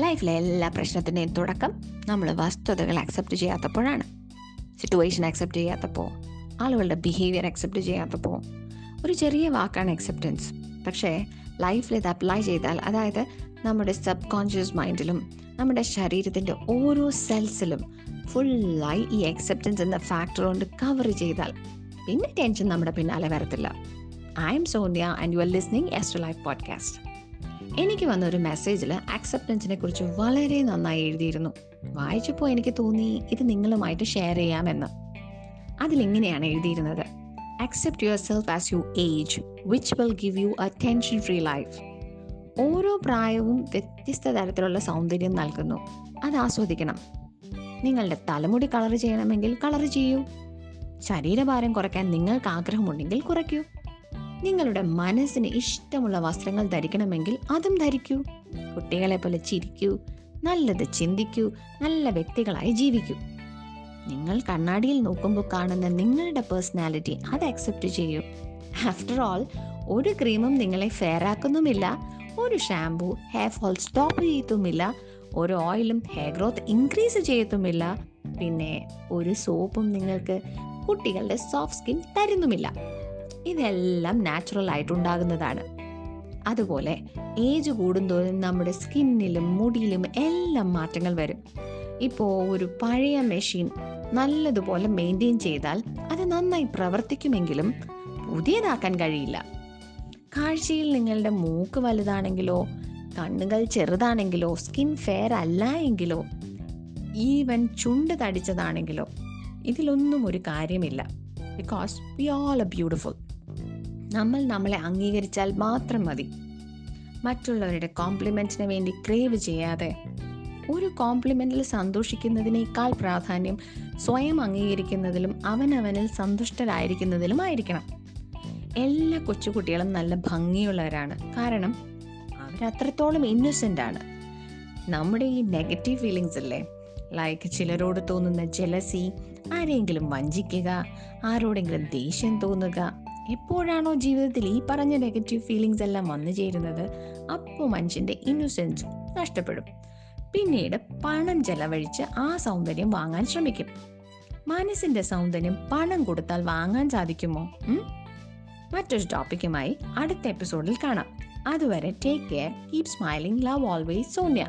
ലൈഫിലെ എല്ലാ പ്രശ്നത്തിന്റെയും തുടക്കം നമ്മൾ വസ്തുതകൾ അക്സെപ്റ്റ് ചെയ്യാത്തപ്പോഴാണ്. സിറ്റുവേഷൻ അക്സെപ്റ്റ് ചെയ്യാത്തപ്പോൾ ആളുകളുടെ ബിഹേവിയർ അക്സെപ്റ്റ് ചെയ്യാത്തപ്പോൾ ഒരു ചെറിയ വാക്കാണ് അക്സെപ്റ്റൻസ് പക്ഷേ ലൈഫിൽ ഇത് അപ്ലൈ ചെയ്താൽ അതായത് നമ്മുടെ സബ് കോൺഷ്യസ് മൈൻഡിലും നമ്മുടെ ശരീരത്തിന്റെ ഓരോ സെൽസിലും ഫുള്ളായി ഈ അക്സെപ്റ്റൻസ് എന്ന ഫാക്ടർ കൊണ്ട് കവർ ചെയ്താൽ പിന്നെ ടെൻഷൻ നമ്മുടെ പിന്നാലെ വരത്തില്ല. I am Sonia and you are listening Esther life podcast എനിക്ക് വന്ന ഒരു മെസ്സേജിൽ അക്സെപ്റ്റൻസിനെ കുറിച്ച് വളരെ നന്നായി എഴുതിയിരുന്നു. വായിച്ചപ്പോൾ എനിക്ക് തോന്നി ഇത് നിങ്ങളുമായിട്ട് ഷെയർ ചെയ്യാമെന്ന്. അതിലിങ്ങനെയാണ് എഴുതിയിരുന്നത്. Accept yourself as you age which will give you a tension free life ഓരോ പ്രായവും വ്യത്യസ്ത തരത്തിലുള്ള സൗന്ദര്യം നൽകുന്നു. അത് ആസ്വദിക്കണം. നിങ്ങളുടെ തലമുടി കളർ ചെയ്യണമെങ്കിൽ കളർ ചെയ്യൂ. ശരീരഭാരം കുറയ്ക്കാൻ നിങ്ങൾക്ക് ആഗ്രഹമുണ്ടെങ്കിൽ കുറയ്ക്കൂ. നിങ്ങളുടെ മനസ്സിന് ഇഷ്ടമുള്ള വസ്ത്രങ്ങൾ ധരിക്കണമെങ്കിൽ അതും ധരിക്കൂ. കുട്ടികളെ പോലെ ചിരിക്കൂ നല്ലത് ചിന്തിക്കൂ നല്ല വ്യക്തികളായി ജീവിക്കൂ. നിങ്ങൾ കണ്ണാടിയിൽ നോക്കുമ്പോൾ കാണുന്ന നിങ്ങളുടെ പേഴ്സണാലിറ്റി അത് അക്സെപ്റ്റ് ചെയ്യൂ. ആഫ്റ്റർ ഓൾ ഒരു ക്രീമും നിങ്ങളെ ഫെയർ ആക്കുന്നുമില്ല ഒരു ഷാംപൂ ഹെയർ ഫോൾ സ്റ്റോപ്പ് ചെയ്യത്തുമില്ല ഒരു ഓയിലും ഹെയർ ഗ്രോത്ത് ഇൻക്രീസ് ചെയ്യത്തുമില്ല പിന്നെ ഒരു സോപ്പും നിങ്ങൾക്ക് കുട്ടികളുടെ സോഫ്റ്റ് സ്കിൻ തരുന്നുമില്ല. ഇതെല്ലാം നാച്ചുറൽ ആയിട്ടുണ്ടാകുന്നതാണ്. അതുപോലെ ഏജ് കൂടുന്തോറും നമ്മുടെ സ്കിന്നിലും മുടിയിലും എല്ലാം മാറ്റങ്ങൾ വരും. ഇപ്പോൾ ഒരു പഴയ മെഷീൻ നല്ലതുപോലെ മെയിന്റെയിൻ ചെയ്താൽ അത് നന്നായി പ്രവർത്തിക്കുമെങ്കിലും പുതിയതാക്കാൻ കഴിയില്ല. കാഴ്ചയിൽ നിങ്ങളുടെ മൂക്ക് വലുതാണെങ്കിലോ കണ്ണുകൾ ചെറുതാണെങ്കിലോ സ്കിൻ ഫെയർ അല്ല എങ്കിലോ ഈവൻ ചുണ്ട് തടിച്ചതാണെങ്കിലോ ഇതിലൊന്നും ഒരു കാര്യമില്ല. Because we all a beautiful നമ്മൾ നമ്മളെ അംഗീകരിച്ചാൽ മാത്രം മതി. മറ്റുള്ളവരുടെ കോംപ്ലിമെന്റിന് വേണ്ടി ക്രേവ് ചെയ്യാതെ ഒരു കോംപ്ലിമെന്റിൽ സന്തോഷിക്കുന്നതിനേക്കാൾ പ്രാധാന്യം സ്വയം അംഗീകരിക്കുന്നതിലും അവനവനിൽ സന്തുഷ്ടരായിരിക്കുന്നതിലും ആയിരിക്കണം. എല്ലാ കൊച്ചുകുട്ടികളും നല്ല ഭംഗിയുള്ളവരാണ്. കാരണം അവരത്രത്തോളം ഇന്നസെന്റ് ആണ്. നമ്മുടെ ഈ നെഗറ്റീവ് ഫീലിങ്സ് അല്ലേ ലൈക്ക് ചിലരോട് തോന്നുന്ന ജലസി ആരെങ്കിലും വഞ്ചിക്കുക ആരോടെങ്കിലും ദേഷ്യം തോന്നുക എപ്പോഴാണോ ജീവിതത്തിൽ ഈ പറഞ്ഞ നെഗറ്റീവ് ഫീലിങ്സ് എല്ലാം വന്നു ചേരുന്നത്? അപ്പോൾ മനുഷ്യന്റെ ഇന്നസെൻസ് നഷ്ടപ്പെടും. പിന്നീട് പണം ചെലവഴിച്ച് ആ സൗന്ദര്യം വാങ്ങാൻ ശ്രമിക്കും. മനസ്സിന്റെ സൗന്ദര്യം പണം കൊടുത്താൽ വാങ്ങാൻ സാധിക്കുമോ? മറ്റൊരു ടോപ്പിക്കുമായി അടുത്ത എപ്പിസോഡിൽ കാണാം. അതുവരെ take care keep smiling love always Sonia